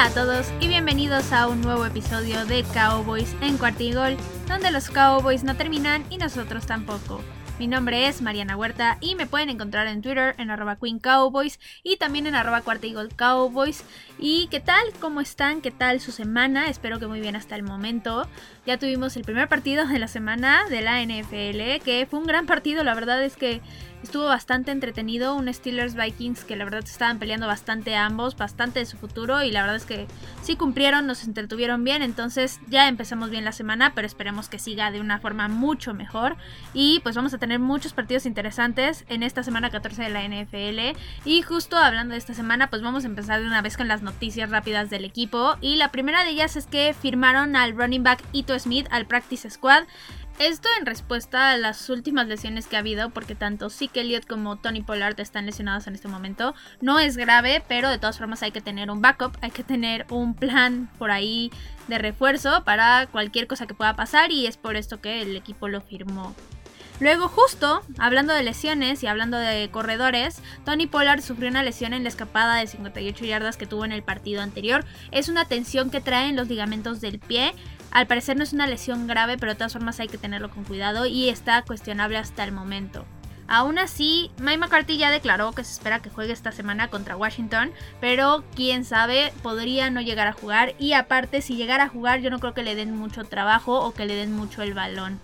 Hola a todos y bienvenidos a un nuevo episodio de Cowboys en Cuartigol, donde los Cowboys no terminan y nosotros tampoco. Mi nombre es Mariana Huerta y me pueden encontrar en Twitter en arroba Queen Cowboys y también en arroba Cuartigol Cowboys. ¿Y qué tal? ¿Cómo están? ¿Qué tal su semana? Espero que muy bien hasta el momento. Ya tuvimos el primer partido de la semana de la NFL, que fue un gran partido, la verdad es que Estuvo bastante entretenido, un Steelers Vikings que la verdad estaban peleando bastante ambos, bastante de su futuro y la verdad es que sí cumplieron, nos entretuvieron bien, entonces ya empezamos bien la semana, pero esperemos que siga de una forma mucho mejor y pues vamos a tener muchos partidos interesantes en esta semana 14 de la NFL y justo hablando de esta semana pues vamos a empezar de una vez con las noticias rápidas del equipo y la primera de ellas es que firmaron al running back Ito Smith al practice squad esto en respuesta a las últimas lesiones que ha habido, porque tanto Zeke Elliott como Tony Pollard están lesionados en este momento. No es grave, pero de todas formas hay que tener un backup, hay que tener un plan por ahí de refuerzo para cualquier cosa que pueda pasar y es por esto que el equipo lo firmó. Luego, justo hablando de lesiones y hablando de corredores, Tony Pollard sufrió una lesión en la escapada de 58 yardas que tuvo en el partido anterior. Es una tensión que traen los ligamentos del pie. Al parecer no es una lesión grave, pero de todas formas hay que tenerlo con cuidado y está cuestionable hasta el momento. Aún así, Mike McCarthy ya declaró que se espera que juegue esta semana contra Washington, pero quién sabe, podría no llegar a jugar y aparte si llegara a jugar yo no creo que le den mucho trabajo o que le den mucho el balón.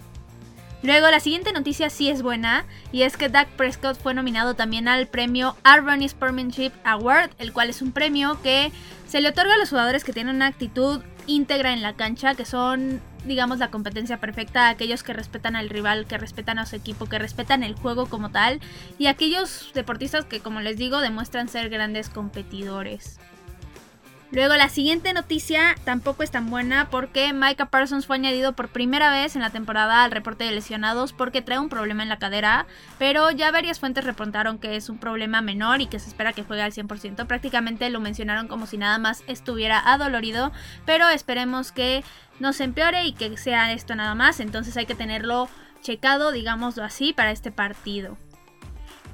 Luego, la siguiente noticia sí es buena, y es que Dak Prescott fue nominado también al premio Urban Sportsmanship Award, el cual es un premio que se le otorga a los jugadores que tienen una actitud íntegra en la cancha, que son, digamos, la competencia perfecta, aquellos que respetan al rival, que respetan a su equipo, que respetan el juego como tal, y aquellos deportistas que, como les digo, demuestran ser grandes competidores. Luego la siguiente noticia tampoco es tan buena porque Micah Parsons fue añadido por primera vez en la temporada al reporte de lesionados porque trae un problema en la cadera, pero ya varias fuentes reportaron que es un problema menor y que se espera que juegue al 100%. Prácticamente lo mencionaron como si nada más estuviera adolorido, pero esperemos que no se empeore y que sea esto nada más, entonces hay que tenerlo checado, digámoslo así, para este partido.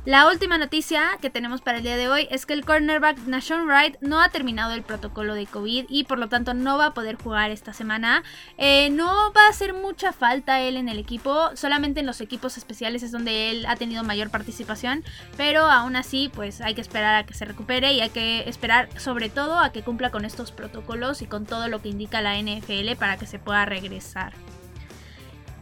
La última noticia que tenemos para el día de hoy es que el cornerback Nashon Wright no ha terminado el protocolo de COVID y por lo tanto no va a poder jugar esta semana. Eh, no va a hacer mucha falta él en el equipo, solamente en los equipos especiales es donde él ha tenido mayor participación, pero aún así pues hay que esperar a que se recupere y hay que esperar sobre todo a que cumpla con estos protocolos y con todo lo que indica la NFL para que se pueda regresar.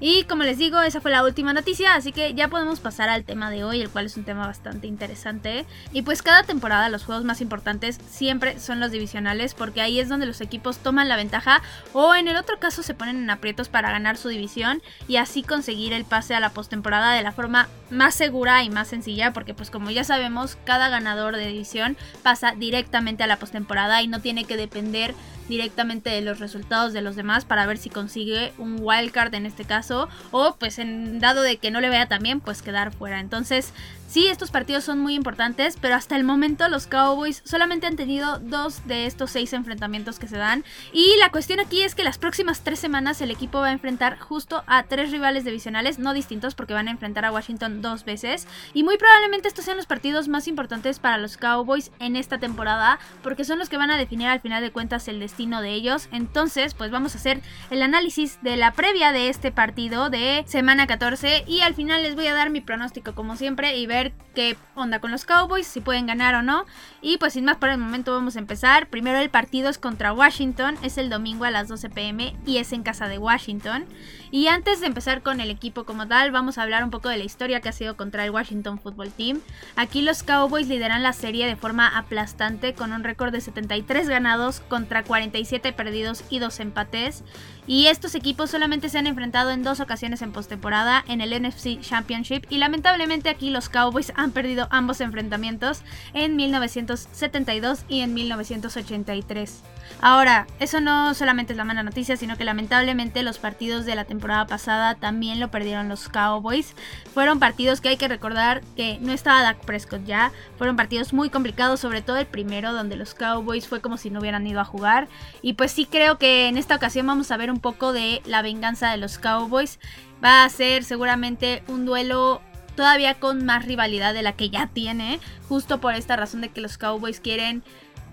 Y como les digo, esa fue la última noticia, así que ya podemos pasar al tema de hoy, el cual es un tema bastante interesante. Y pues cada temporada los juegos más importantes siempre son los divisionales, porque ahí es donde los equipos toman la ventaja o en el otro caso se ponen en aprietos para ganar su división y así conseguir el pase a la postemporada de la forma más segura y más sencilla, porque pues como ya sabemos, cada ganador de división pasa directamente a la postemporada y no tiene que depender directamente de los resultados de los demás para ver si consigue un wildcard en este caso o pues en dado de que no le vea tan bien pues quedar fuera. Entonces Sí, estos partidos son muy importantes, pero hasta el momento los Cowboys solamente han tenido dos de estos seis enfrentamientos que se dan. Y la cuestión aquí es que las próximas tres semanas el equipo va a enfrentar justo a tres rivales divisionales, no distintos porque van a enfrentar a Washington dos veces. Y muy probablemente estos sean los partidos más importantes para los Cowboys en esta temporada, porque son los que van a definir al final de cuentas el destino de ellos. Entonces, pues vamos a hacer el análisis de la previa de este partido de semana 14 y al final les voy a dar mi pronóstico como siempre y ver qué onda con los Cowboys, si pueden ganar o no. Y pues sin más por el momento vamos a empezar. Primero el partido es contra Washington, es el domingo a las 12 pm y es en casa de Washington. Y antes de empezar con el equipo como tal, vamos a hablar un poco de la historia que ha sido contra el Washington Football Team. Aquí los Cowboys lideran la serie de forma aplastante con un récord de 73 ganados contra 47 perdidos y 2 empates. Y estos equipos solamente se han enfrentado en dos ocasiones en postemporada en el NFC Championship y lamentablemente aquí los Cowboys han perdido ambos enfrentamientos en 1972 y en 1983. Ahora, eso no solamente es la mala noticia, sino que lamentablemente los partidos de la temporada pasada también lo perdieron los Cowboys. Fueron partidos que hay que recordar que no estaba Dak Prescott ya. Fueron partidos muy complicados, sobre todo el primero, donde los Cowboys fue como si no hubieran ido a jugar. Y pues sí creo que en esta ocasión vamos a ver un poco de la venganza de los Cowboys. Va a ser seguramente un duelo todavía con más rivalidad de la que ya tiene, justo por esta razón de que los Cowboys quieren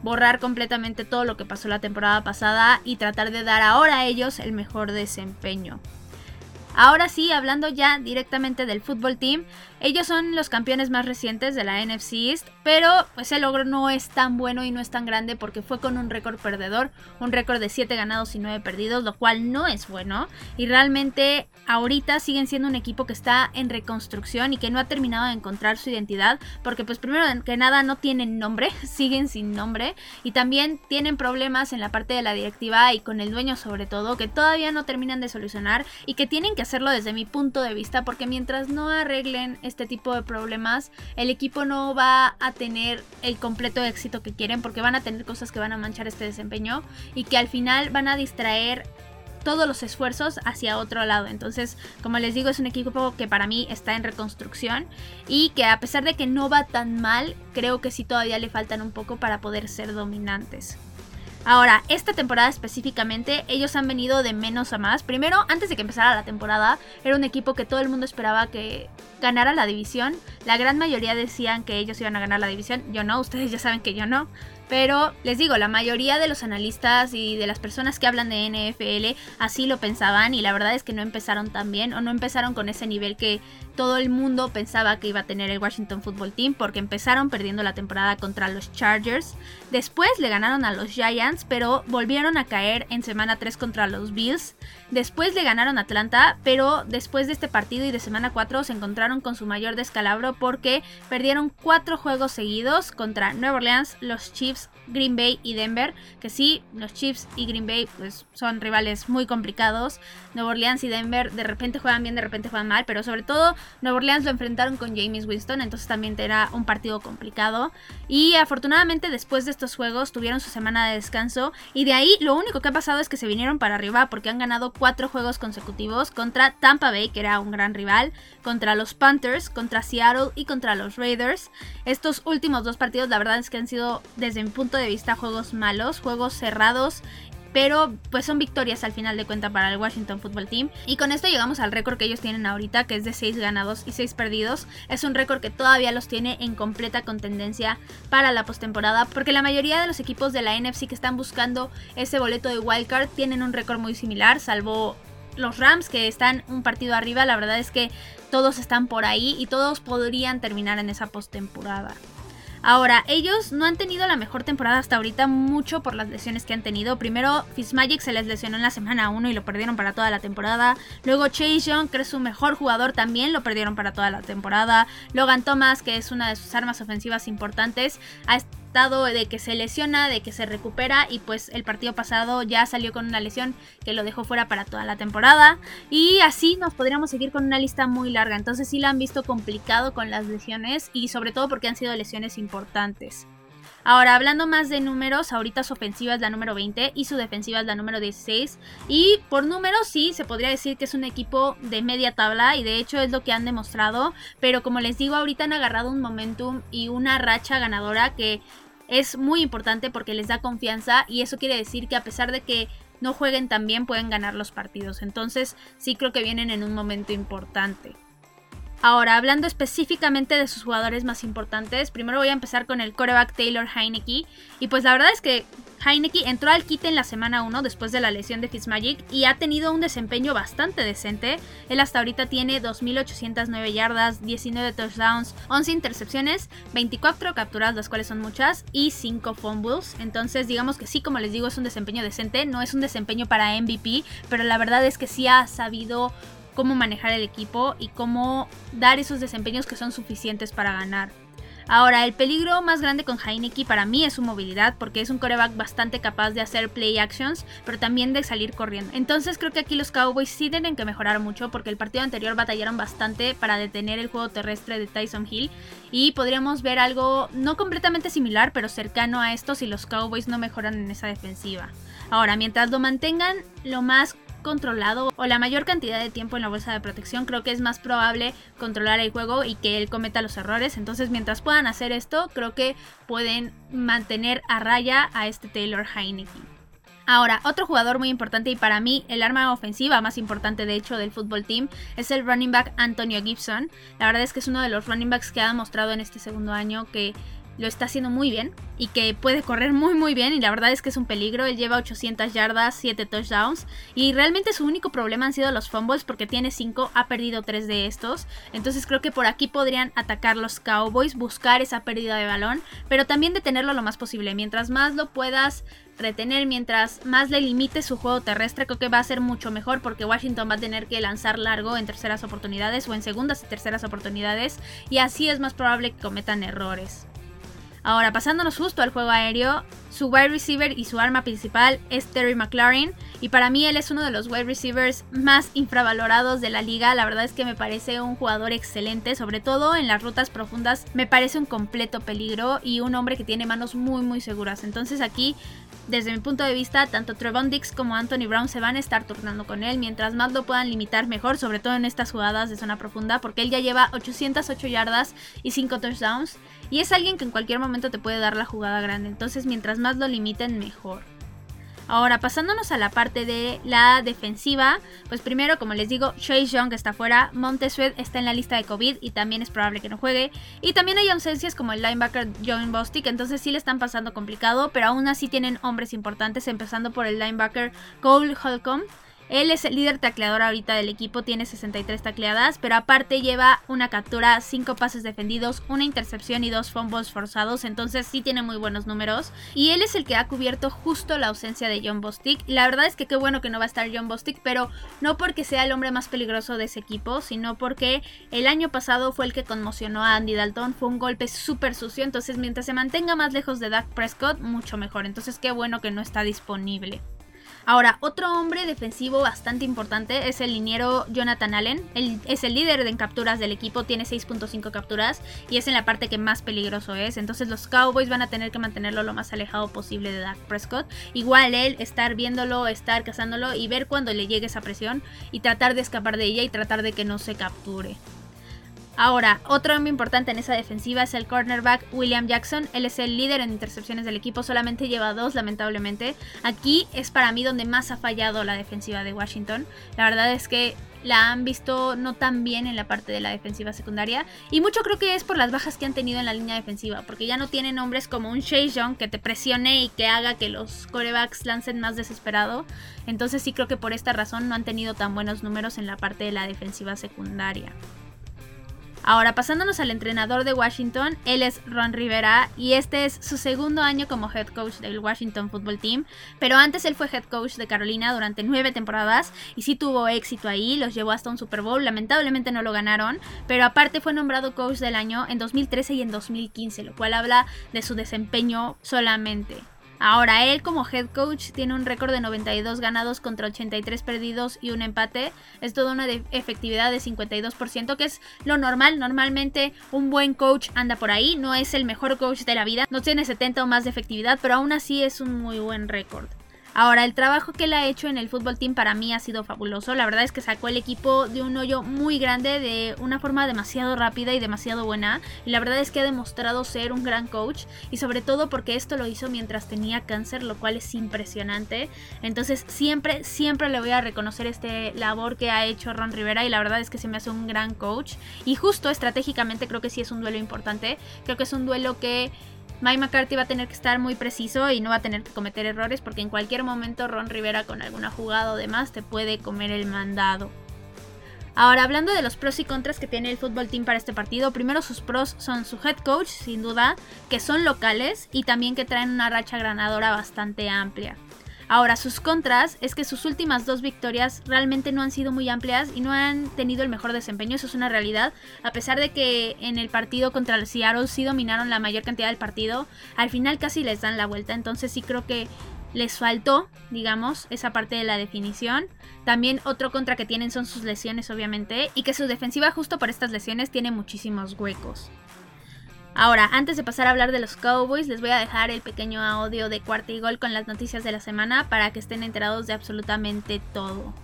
borrar completamente todo lo que pasó la temporada pasada y tratar de dar ahora a ellos el mejor desempeño. Ahora sí, hablando ya directamente del fútbol team, ellos son los campeones más recientes de la NFC East, pero pues el logro no es tan bueno y no es tan grande porque fue con un récord perdedor, un récord de 7 ganados y 9 perdidos, lo cual no es bueno. Y realmente ahorita siguen siendo un equipo que está en reconstrucción y que no ha terminado de encontrar su identidad, porque pues primero que nada no tienen nombre, siguen sin nombre, y también tienen problemas en la parte de la directiva y con el dueño sobre todo, que todavía no terminan de solucionar y que tienen que hacerlo desde mi punto de vista, porque mientras no arreglen este tipo de problemas, el equipo no va a tener el completo éxito que quieren, porque van a tener cosas que van a manchar este desempeño y que al final van a distraer todos los esfuerzos hacia otro lado. Entonces, como les digo, es un equipo que para mí está en reconstrucción y que a pesar de que no va tan mal, creo que sí todavía le faltan un poco para poder ser dominantes. Ahora, esta temporada específicamente, ellos han venido de menos a más. Primero, antes de que empezara la temporada, era un equipo que todo el mundo esperaba que ganara la división. La gran mayoría decían que ellos iban a ganar la división. Yo no, ustedes ya saben que yo no. Pero les digo, la mayoría de los analistas y de las personas que hablan de NFL así lo pensaban y la verdad es que no empezaron tan bien o no empezaron con ese nivel que todo el mundo pensaba que iba a tener el Washington Football Team porque empezaron perdiendo la temporada contra los Chargers. Después le ganaron a los Giants, pero volvieron a caer en semana 3 contra los Bills. Después le ganaron a Atlanta, pero después de este partido y de semana 4 se encontraron con su mayor descalabro porque perdieron 4 juegos seguidos contra Nueva Orleans, los Chiefs, Green Bay y Denver, que sí, los Chiefs y Green Bay pues son rivales muy complicados. Nueva Orleans y Denver de repente juegan bien, de repente juegan mal, pero sobre todo Nueva Orleans lo enfrentaron con James Winston, entonces también era un partido complicado. Y afortunadamente después de estos juegos tuvieron su semana de descanso y de ahí lo único que ha pasado es que se vinieron para arriba porque han ganado cuatro juegos consecutivos contra Tampa Bay, que era un gran rival, contra los Panthers, contra Seattle y contra los Raiders. Estos últimos dos partidos la verdad es que han sido desde mi punto de vista juegos malos, juegos cerrados pero pues son victorias al final de cuenta para el Washington Football Team. Y con esto llegamos al récord que ellos tienen ahorita, que es de 6 ganados y 6 perdidos. Es un récord que todavía los tiene en completa contendencia para la postemporada, porque la mayoría de los equipos de la NFC que están buscando ese boleto de wildcard tienen un récord muy similar, salvo los Rams que están un partido arriba. La verdad es que todos están por ahí y todos podrían terminar en esa postemporada. Ahora, ellos no han tenido la mejor temporada hasta ahorita, mucho por las lesiones que han tenido. Primero, Fitzmagic se les lesionó en la semana 1 y lo perdieron para toda la temporada. Luego, Chase Young, que es su mejor jugador, también lo perdieron para toda la temporada. Logan Thomas, que es una de sus armas ofensivas importantes, de que se lesiona, de que se recupera y pues el partido pasado ya salió con una lesión que lo dejó fuera para toda la temporada y así nos podríamos seguir con una lista muy larga, entonces sí la han visto complicado con las lesiones y sobre todo porque han sido lesiones importantes. Ahora, hablando más de números, ahorita su ofensiva es la número 20 y su defensiva es la número 16. Y por números sí, se podría decir que es un equipo de media tabla y de hecho es lo que han demostrado. Pero como les digo, ahorita han agarrado un momentum y una racha ganadora que es muy importante porque les da confianza y eso quiere decir que a pesar de que no jueguen tan bien pueden ganar los partidos. Entonces sí creo que vienen en un momento importante. Ahora, hablando específicamente de sus jugadores más importantes, primero voy a empezar con el coreback Taylor Heineke. Y pues la verdad es que Heineke entró al kit en la semana 1 después de la lesión de Fitzmagic y ha tenido un desempeño bastante decente. Él hasta ahorita tiene 2.809 yardas, 19 touchdowns, 11 intercepciones, 24 capturas, las cuales son muchas, y 5 fumbles. Entonces digamos que sí, como les digo, es un desempeño decente. No es un desempeño para MVP, pero la verdad es que sí ha sabido cómo manejar el equipo y cómo dar esos desempeños que son suficientes para ganar. Ahora, el peligro más grande con Heineke para mí es su movilidad, porque es un coreback bastante capaz de hacer play actions, pero también de salir corriendo. Entonces creo que aquí los Cowboys sí tienen que mejorar mucho, porque el partido anterior batallaron bastante para detener el juego terrestre de Tyson Hill, y podríamos ver algo no completamente similar, pero cercano a esto si los Cowboys no mejoran en esa defensiva. Ahora, mientras lo mantengan lo más controlado o la mayor cantidad de tiempo en la bolsa de protección, creo que es más probable controlar el juego y que él cometa los errores. Entonces, mientras puedan hacer esto, creo que pueden mantener a raya a este Taylor Heineke. Ahora, otro jugador muy importante y para mí el arma ofensiva más importante de hecho del fútbol team es el running back Antonio Gibson. La verdad es que es uno de los running backs que ha demostrado en este segundo año que lo está haciendo muy bien y que puede correr muy muy bien y la verdad es que es un peligro. Él lleva 800 yardas, 7 touchdowns y realmente su único problema han sido los fumbles porque tiene 5, ha perdido 3 de estos. Entonces creo que por aquí podrían atacar los Cowboys, buscar esa pérdida de balón, pero también detenerlo lo más posible. Mientras más lo puedas retener, mientras más le limite su juego terrestre, creo que va a ser mucho mejor porque Washington va a tener que lanzar largo en terceras oportunidades o en segundas y terceras oportunidades y así es más probable que cometan errores. Ahora, pasándonos justo al juego aéreo, su wide receiver y su arma principal es Terry McLaurin. Y para mí él es uno de los wide receivers más infravalorados de la liga. La verdad es que me parece un jugador excelente, sobre todo en las rutas profundas. Me parece un completo peligro y un hombre que tiene manos muy muy seguras. Entonces aquí desde mi punto de vista, tanto Trevon Dix como Anthony Brown se van a estar turnando con él, mientras más lo puedan limitar mejor, sobre todo en estas jugadas de zona profunda, porque él ya lleva 808 yardas y 5 touchdowns, y es alguien que en cualquier momento te puede dar la jugada grande, entonces mientras más lo limiten mejor. Ahora, pasándonos a la parte de la defensiva, pues primero, como les digo, Chase Young está fuera, Montesuet está en la lista de COVID y también es probable que no juegue. Y también hay ausencias como el linebacker John Bostic, entonces sí le están pasando complicado, pero aún así tienen hombres importantes, empezando por el linebacker Cole Holcomb él es el líder tacleador ahorita del equipo, tiene 63 tacleadas, pero aparte lleva una captura, 5 pases defendidos, una intercepción y dos fumbles forzados, entonces sí tiene muy buenos números. Y él es el que ha cubierto justo la ausencia de John Bostic. La verdad es que qué bueno que no va a estar John Bostic, pero no porque sea el hombre más peligroso de ese equipo, sino porque el año pasado fue el que conmocionó a Andy Dalton, fue un golpe súper sucio, entonces mientras se mantenga más lejos de Dak Prescott, mucho mejor. Entonces qué bueno que no está disponible. Ahora, otro hombre defensivo bastante importante es el liniero Jonathan Allen. Él es el líder en capturas del equipo, tiene 6.5 capturas y es en la parte que más peligroso es. Entonces los Cowboys van a tener que mantenerlo lo más alejado posible de Dak Prescott. Igual él estar viéndolo, estar cazándolo y ver cuando le llegue esa presión y tratar de escapar de ella y tratar de que no se capture. Ahora, otro hombre importante en esa defensiva es el cornerback William Jackson. Él es el líder en intercepciones del equipo, solamente lleva dos, lamentablemente. Aquí es para mí donde más ha fallado la defensiva de Washington. La verdad es que la han visto no tan bien en la parte de la defensiva secundaria. Y mucho creo que es por las bajas que han tenido en la línea defensiva. Porque ya no tienen hombres como un Chase Young que te presione y que haga que los corebacks lancen más desesperado. Entonces sí creo que por esta razón no han tenido tan buenos números en la parte de la defensiva secundaria. Ahora, pasándonos al entrenador de Washington, él es Ron Rivera y este es su segundo año como head coach del Washington Football Team, pero antes él fue head coach de Carolina durante nueve temporadas y sí tuvo éxito ahí, los llevó hasta un Super Bowl, lamentablemente no lo ganaron, pero aparte fue nombrado coach del año en 2013 y en 2015, lo cual habla de su desempeño solamente. Ahora, él como head coach tiene un récord de 92 ganados contra 83 perdidos y un empate. Es toda una efectividad de 52%, que es lo normal. Normalmente un buen coach anda por ahí. No es el mejor coach de la vida. No tiene 70 o más de efectividad, pero aún así es un muy buen récord. Ahora, el trabajo que él ha hecho en el fútbol team para mí ha sido fabuloso. La verdad es que sacó el equipo de un hoyo muy grande de una forma demasiado rápida y demasiado buena. Y la verdad es que ha demostrado ser un gran coach. Y sobre todo porque esto lo hizo mientras tenía cáncer, lo cual es impresionante. Entonces siempre, siempre le voy a reconocer este labor que ha hecho Ron Rivera. Y la verdad es que se me hace un gran coach. Y justo estratégicamente creo que sí es un duelo importante. Creo que es un duelo que Mike McCarthy va a tener que estar muy preciso y no va a tener que cometer errores porque en cualquier momento Ron Rivera con alguna jugada o demás te puede comer el mandado. Ahora, hablando de los pros y contras que tiene el fútbol team para este partido, primero sus pros son su head coach, sin duda, que son locales y también que traen una racha ganadora bastante amplia. Ahora, sus contras es que sus últimas dos victorias realmente no han sido muy amplias y no han tenido el mejor desempeño, eso es una realidad. A pesar de que en el partido contra el Seattle sí dominaron la mayor cantidad del partido, al final casi les dan la vuelta, entonces sí creo que les faltó, digamos, esa parte de la definición. También otro contra que tienen son sus lesiones, obviamente, y que su defensiva justo por estas lesiones tiene muchísimos huecos. Ahora, antes de pasar a hablar de los Cowboys, les voy a dejar el pequeño audio de cuarta y gol con las noticias de la semana para que estén enterados de absolutamente todo.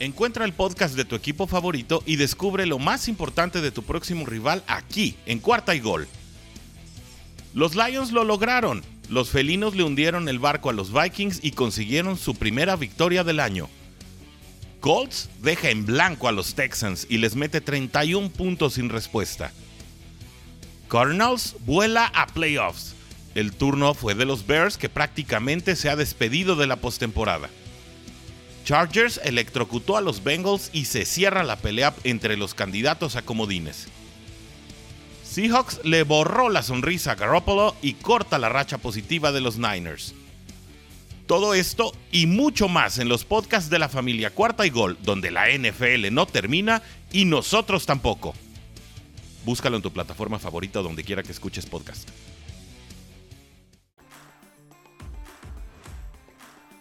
Encuentra el podcast de tu equipo favorito y descubre lo más importante de tu próximo rival aquí, en cuarta y gol. Los Lions lo lograron. Los felinos le hundieron el barco a los Vikings y consiguieron su primera victoria del año. Colts deja en blanco a los Texans y les mete 31 puntos sin respuesta. Cardinals vuela a playoffs. El turno fue de los Bears que prácticamente se ha despedido de la postemporada. Chargers electrocutó a los Bengals y se cierra la pelea entre los candidatos a comodines. Seahawks le borró la sonrisa a Garoppolo y corta la racha positiva de los Niners. Todo esto y mucho más en los podcasts de la familia Cuarta y Gol, donde la NFL no termina y nosotros tampoco. Búscalo en tu plataforma favorita donde quiera que escuches podcast.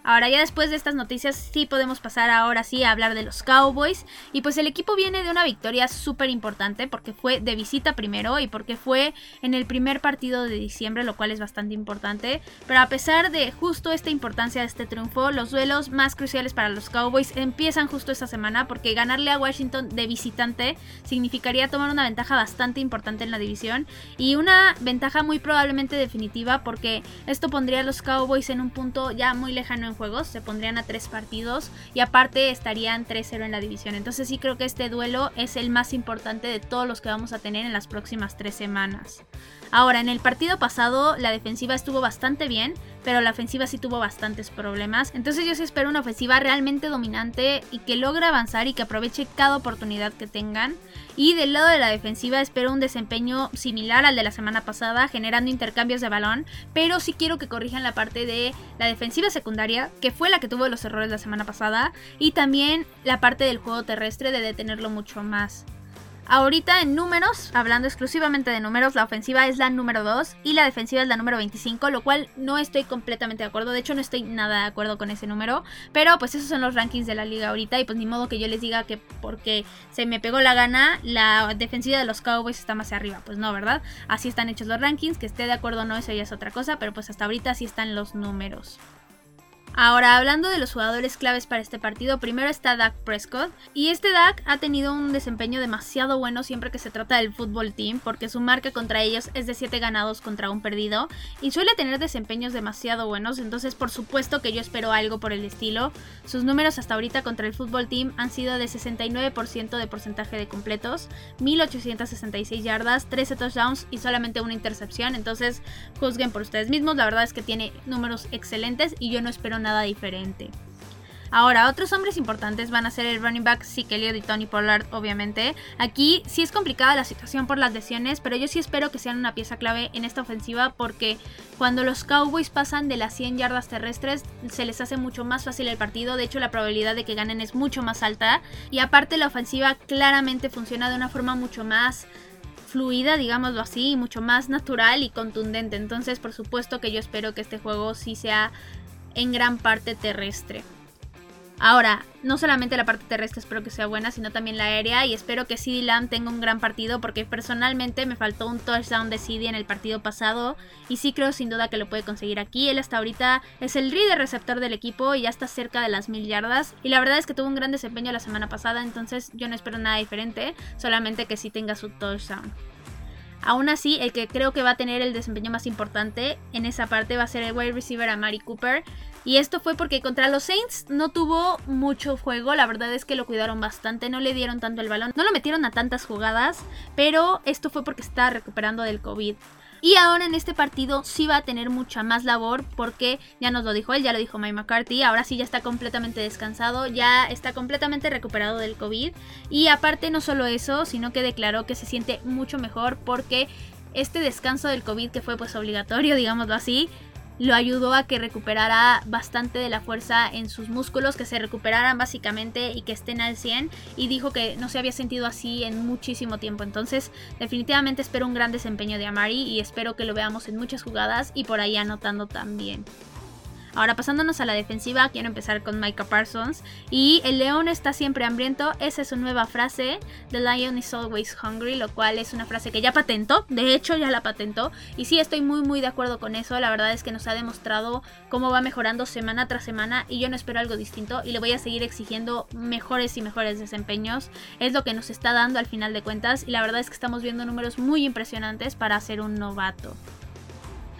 Ahora ya después de estas noticias sí podemos pasar ahora sí a hablar de los Cowboys. Y pues el equipo viene de una victoria súper importante porque fue de visita primero y porque fue en el primer partido de diciembre, lo cual es bastante importante. Pero a pesar de justo esta importancia de este triunfo, los duelos más cruciales para los Cowboys empiezan justo esta semana porque ganarle a Washington de visitante significaría tomar una ventaja bastante importante en la división y una ventaja muy probablemente definitiva porque esto pondría a los Cowboys en un punto ya muy lejano en juegos, se pondrían a tres partidos y aparte estarían 3-0 en la división. Entonces sí creo que este duelo es el más importante de todos los que vamos a tener en las próximas tres semanas. Ahora, en el partido pasado la defensiva estuvo bastante bien, pero la ofensiva sí tuvo bastantes problemas. Entonces yo sí espero una ofensiva realmente dominante y que logre avanzar y que aproveche cada oportunidad que tengan. Y del lado de la defensiva espero un desempeño similar al de la semana pasada, generando intercambios de balón, pero sí quiero que corrijan la parte de la defensiva secundaria, que fue la que tuvo los errores la semana pasada, y también la parte del juego terrestre de detenerlo mucho más. Ahorita en números, hablando exclusivamente de números, la ofensiva es la número 2 y la defensiva es la número 25, lo cual no estoy completamente de acuerdo, de hecho no estoy nada de acuerdo con ese número, pero pues esos son los rankings de la liga ahorita y pues ni modo que yo les diga que porque se me pegó la gana, la defensiva de los Cowboys está más arriba, pues no, ¿verdad? Así están hechos los rankings, que esté de acuerdo o no, eso ya es otra cosa, pero pues hasta ahorita así están los números. Ahora, hablando de los jugadores claves para este partido, primero está Dak Prescott. Y este Dak ha tenido un desempeño demasiado bueno siempre que se trata del fútbol team, porque su marca contra ellos es de 7 ganados contra un perdido. Y suele tener desempeños demasiado buenos, entonces por supuesto que yo espero algo por el estilo. Sus números hasta ahorita contra el fútbol team han sido de 69% de porcentaje de completos, 1866 yardas, 13 touchdowns y solamente una intercepción. Entonces juzguen por ustedes mismos, la verdad es que tiene números excelentes y yo no espero nada diferente. Ahora, otros hombres importantes van a ser el running back Zeke y Tony Pollard, obviamente. Aquí sí es complicada la situación por las lesiones, pero yo sí espero que sean una pieza clave en esta ofensiva porque cuando los Cowboys pasan de las 100 yardas terrestres se les hace mucho más fácil el partido. De hecho, la probabilidad de que ganen es mucho más alta. Y aparte, la ofensiva claramente funciona de una forma mucho más fluida, digámoslo así, mucho más natural y contundente. Entonces, por supuesto que yo espero que este juego sí sea en gran parte terrestre. Ahora, no solamente la parte terrestre espero que sea buena, sino también la aérea y espero que CD Lamb tenga un gran partido porque personalmente me faltó un touchdown de CD en el partido pasado y sí creo sin duda que lo puede conseguir aquí. Él hasta ahorita es el líder receptor del equipo y ya está cerca de las mil yardas y la verdad es que tuvo un gran desempeño la semana pasada, entonces yo no espero nada diferente, solamente que sí tenga su touchdown. Aún así, el que creo que va a tener el desempeño más importante en esa parte va a ser el wide receiver a Mari Cooper. Y esto fue porque contra los Saints no tuvo mucho juego, la verdad es que lo cuidaron bastante, no le dieron tanto el balón, no lo metieron a tantas jugadas, pero esto fue porque está recuperando del COVID. Y ahora en este partido sí va a tener mucha más labor porque ya nos lo dijo él, ya lo dijo Mike McCarthy, ahora sí ya está completamente descansado, ya está completamente recuperado del COVID. Y aparte no solo eso, sino que declaró que se siente mucho mejor porque este descanso del COVID que fue pues obligatorio, digámoslo así, lo ayudó a que recuperara bastante de la fuerza en sus músculos, que se recuperaran básicamente y que estén al 100 y dijo que no se había sentido así en muchísimo tiempo. Entonces definitivamente espero un gran desempeño de Amari y espero que lo veamos en muchas jugadas y por ahí anotando también. Ahora pasándonos a la defensiva, quiero empezar con Micah Parsons. Y el león está siempre hambriento. Esa es su nueva frase. The lion is always hungry. Lo cual es una frase que ya patentó. De hecho, ya la patentó. Y sí, estoy muy muy de acuerdo con eso. La verdad es que nos ha demostrado cómo va mejorando semana tras semana. Y yo no espero algo distinto. Y le voy a seguir exigiendo mejores y mejores desempeños. Es lo que nos está dando al final de cuentas. Y la verdad es que estamos viendo números muy impresionantes para ser un novato.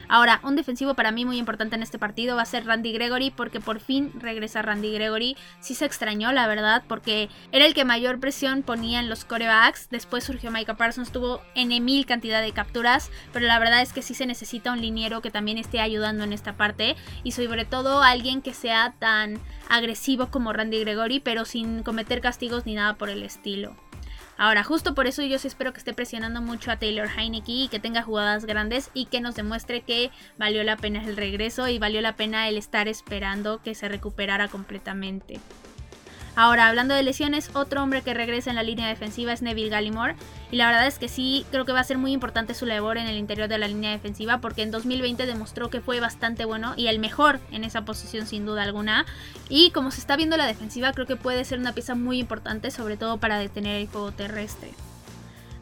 Ahora, un defensivo para mí muy importante en este partido va a ser Randy Gregory porque por fin regresa Randy Gregory. Sí se extrañó, la verdad, porque era el que mayor presión ponía en los corebacks. Después surgió Micah Parsons, tuvo en mil cantidad de capturas, pero la verdad es que sí se necesita un liniero que también esté ayudando en esta parte y sobre todo alguien que sea tan agresivo como Randy Gregory, pero sin cometer castigos ni nada por el estilo. Ahora, justo por eso yo sí espero que esté presionando mucho a Taylor Heineke y que tenga jugadas grandes y que nos demuestre que valió la pena el regreso y valió la pena el estar esperando que se recuperara completamente. Ahora, hablando de lesiones, otro hombre que regresa en la línea defensiva es Neville Gallimore. Y la verdad es que sí, creo que va a ser muy importante su labor en el interior de la línea defensiva porque en 2020 demostró que fue bastante bueno y el mejor en esa posición sin duda alguna. Y como se está viendo la defensiva, creo que puede ser una pieza muy importante, sobre todo para detener el juego terrestre.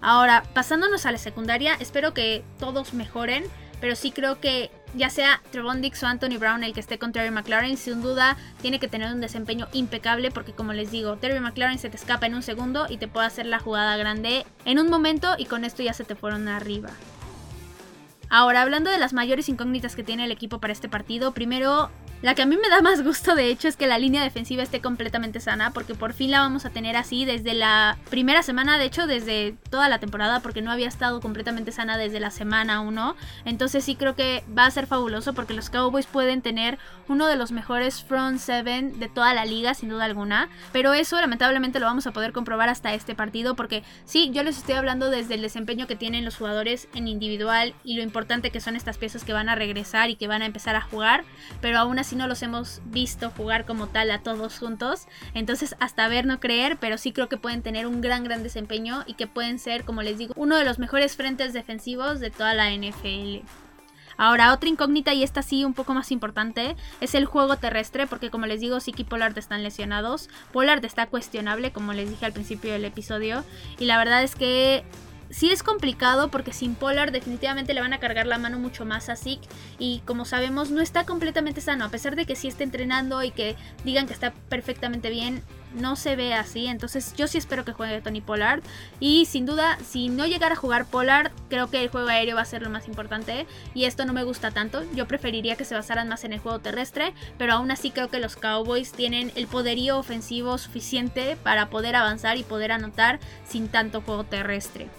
Ahora, pasándonos a la secundaria, espero que todos mejoren, pero sí creo que ya sea Trevon Dix o Anthony Brown el que esté con Terry McLaren, sin duda tiene que tener un desempeño impecable porque como les digo, Terry McLaren se te escapa en un segundo y te puede hacer la jugada grande en un momento y con esto ya se te fueron arriba. Ahora, hablando de las mayores incógnitas que tiene el equipo para este partido, primero la que a mí me da más gusto, de hecho, es que la línea defensiva esté completamente sana, porque por fin la vamos a tener así desde la primera semana, de hecho, desde toda la temporada, porque no había estado completamente sana desde la semana 1. Entonces sí creo que va a ser fabuloso, porque los Cowboys pueden tener uno de los mejores front seven de toda la liga, sin duda alguna. Pero eso lamentablemente lo vamos a poder comprobar hasta este partido, porque sí, yo les estoy hablando desde el desempeño que tienen los jugadores en individual y lo importante que son estas piezas que van a regresar y que van a empezar a jugar, pero aún así no los hemos visto jugar como tal a todos juntos. Entonces, hasta ver no creer, pero sí creo que pueden tener un gran, gran desempeño y que pueden ser, como les digo, uno de los mejores frentes defensivos de toda la NFL. Ahora, otra incógnita, y esta sí un poco más importante, es el juego terrestre, porque como les digo, Siki y Pollard están lesionados. Pollard está cuestionable, como les dije al principio del episodio, y la verdad es que sí es complicado porque sin Polar definitivamente le van a cargar la mano mucho más a Zeke y como sabemos no está completamente sano, a pesar de que sí está entrenando y que digan que está perfectamente bien, no se ve así, entonces yo sí espero que juegue Tony Pollard. Y sin duda si no llegara a jugar Pollard creo que el juego aéreo va a ser lo más importante. Y esto no me gusta tanto, yo preferiría que se basaran más en el juego terrestre, pero aún así creo que los Cowboys tienen el poderío ofensivo suficiente para poder avanzar y poder anotar sin tanto juego terrestre.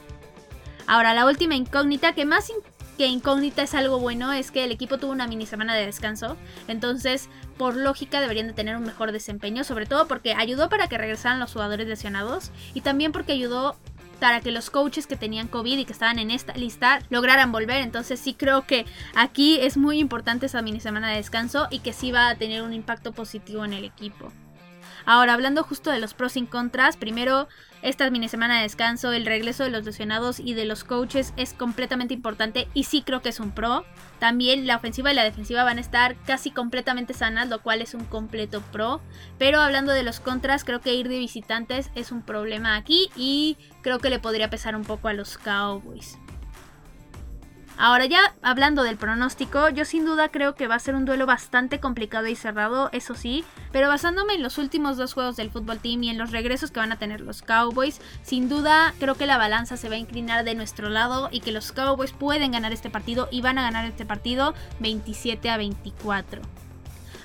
Ahora, la última incógnita, que más que incógnita es algo bueno, es que el equipo tuvo una mini semana de descanso. Entonces, por lógica, deberían de tener un mejor desempeño, sobre todo porque ayudó para que regresaran los jugadores lesionados y también porque ayudó para que los coaches que tenían COVID y que estaban en esta lista lograran volver. Entonces sí creo que aquí es muy importante esa mini semana de descanso y que sí va a tener un impacto positivo en el equipo. Ahora, hablando justo de los pros y contras, primero, esta mini semana de descanso, el regreso de los lesionados y de los coaches es completamente importante y sí creo que es un pro. También la ofensiva y la defensiva van a estar casi completamente sanas, lo cual es un completo pro. Pero hablando de los contras, creo que ir de visitantes es un problema aquí y creo que le podría pesar un poco a los Cowboys. Ahora ya hablando del pronóstico, yo sin duda creo que va a ser un duelo bastante complicado y cerrado, eso sí, pero basándome en los últimos dos juegos del fútbol team y en los regresos que van a tener los Cowboys, sin duda creo que la balanza se va a inclinar de nuestro lado y que los Cowboys pueden ganar este partido y van a ganar este partido 27 a 24.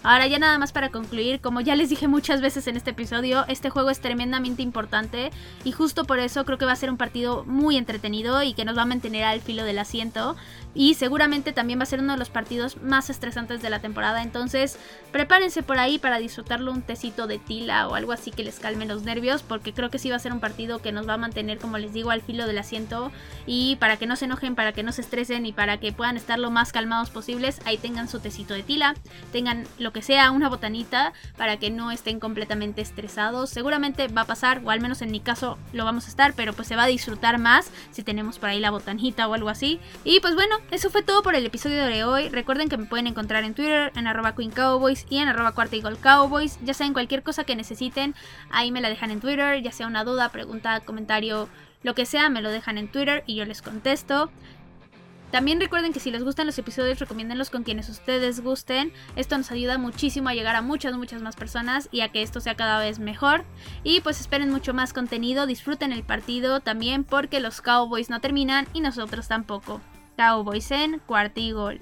Ahora ya nada más para concluir, como ya les dije muchas veces en este episodio, este juego es tremendamente importante y justo por eso creo que va a ser un partido muy entretenido y que nos va a mantener al filo del asiento. Y seguramente también va a ser uno de los partidos más estresantes de la temporada, entonces prepárense por ahí para disfrutarlo un tecito de tila o algo así que les calme los nervios porque creo que sí va a ser un partido que nos va a mantener como les digo al filo del asiento. Y para que no se enojen, para que no se estresen y para que puedan estar lo más calmados posibles, ahí tengan su tecito de tila, tengan lo que sea, una botanita, para que no estén completamente estresados. Seguramente va a pasar, o al menos en mi caso lo vamos a estar, pero pues se va a disfrutar más si tenemos por ahí la botanita o algo así. Y pues bueno, eso fue todo por el episodio de hoy. Recuerden que me pueden encontrar en Twitter, en arroba Queen Cowboys y en arroba Cuarta Cowboys. Ya saben, cualquier cosa que necesiten, ahí me la dejan en Twitter, ya sea una duda, pregunta, comentario, lo que sea, me lo dejan en Twitter y yo les contesto. También recuerden que si les gustan los episodios, recomiéndenlos con quienes ustedes gusten. Esto nos ayuda muchísimo a llegar a muchas, muchas más personas y a que esto sea cada vez mejor. Y pues esperen mucho más contenido, disfruten el partido también porque los Cowboys no terminan y nosotros tampoco. Cowboys en cuarto y gol.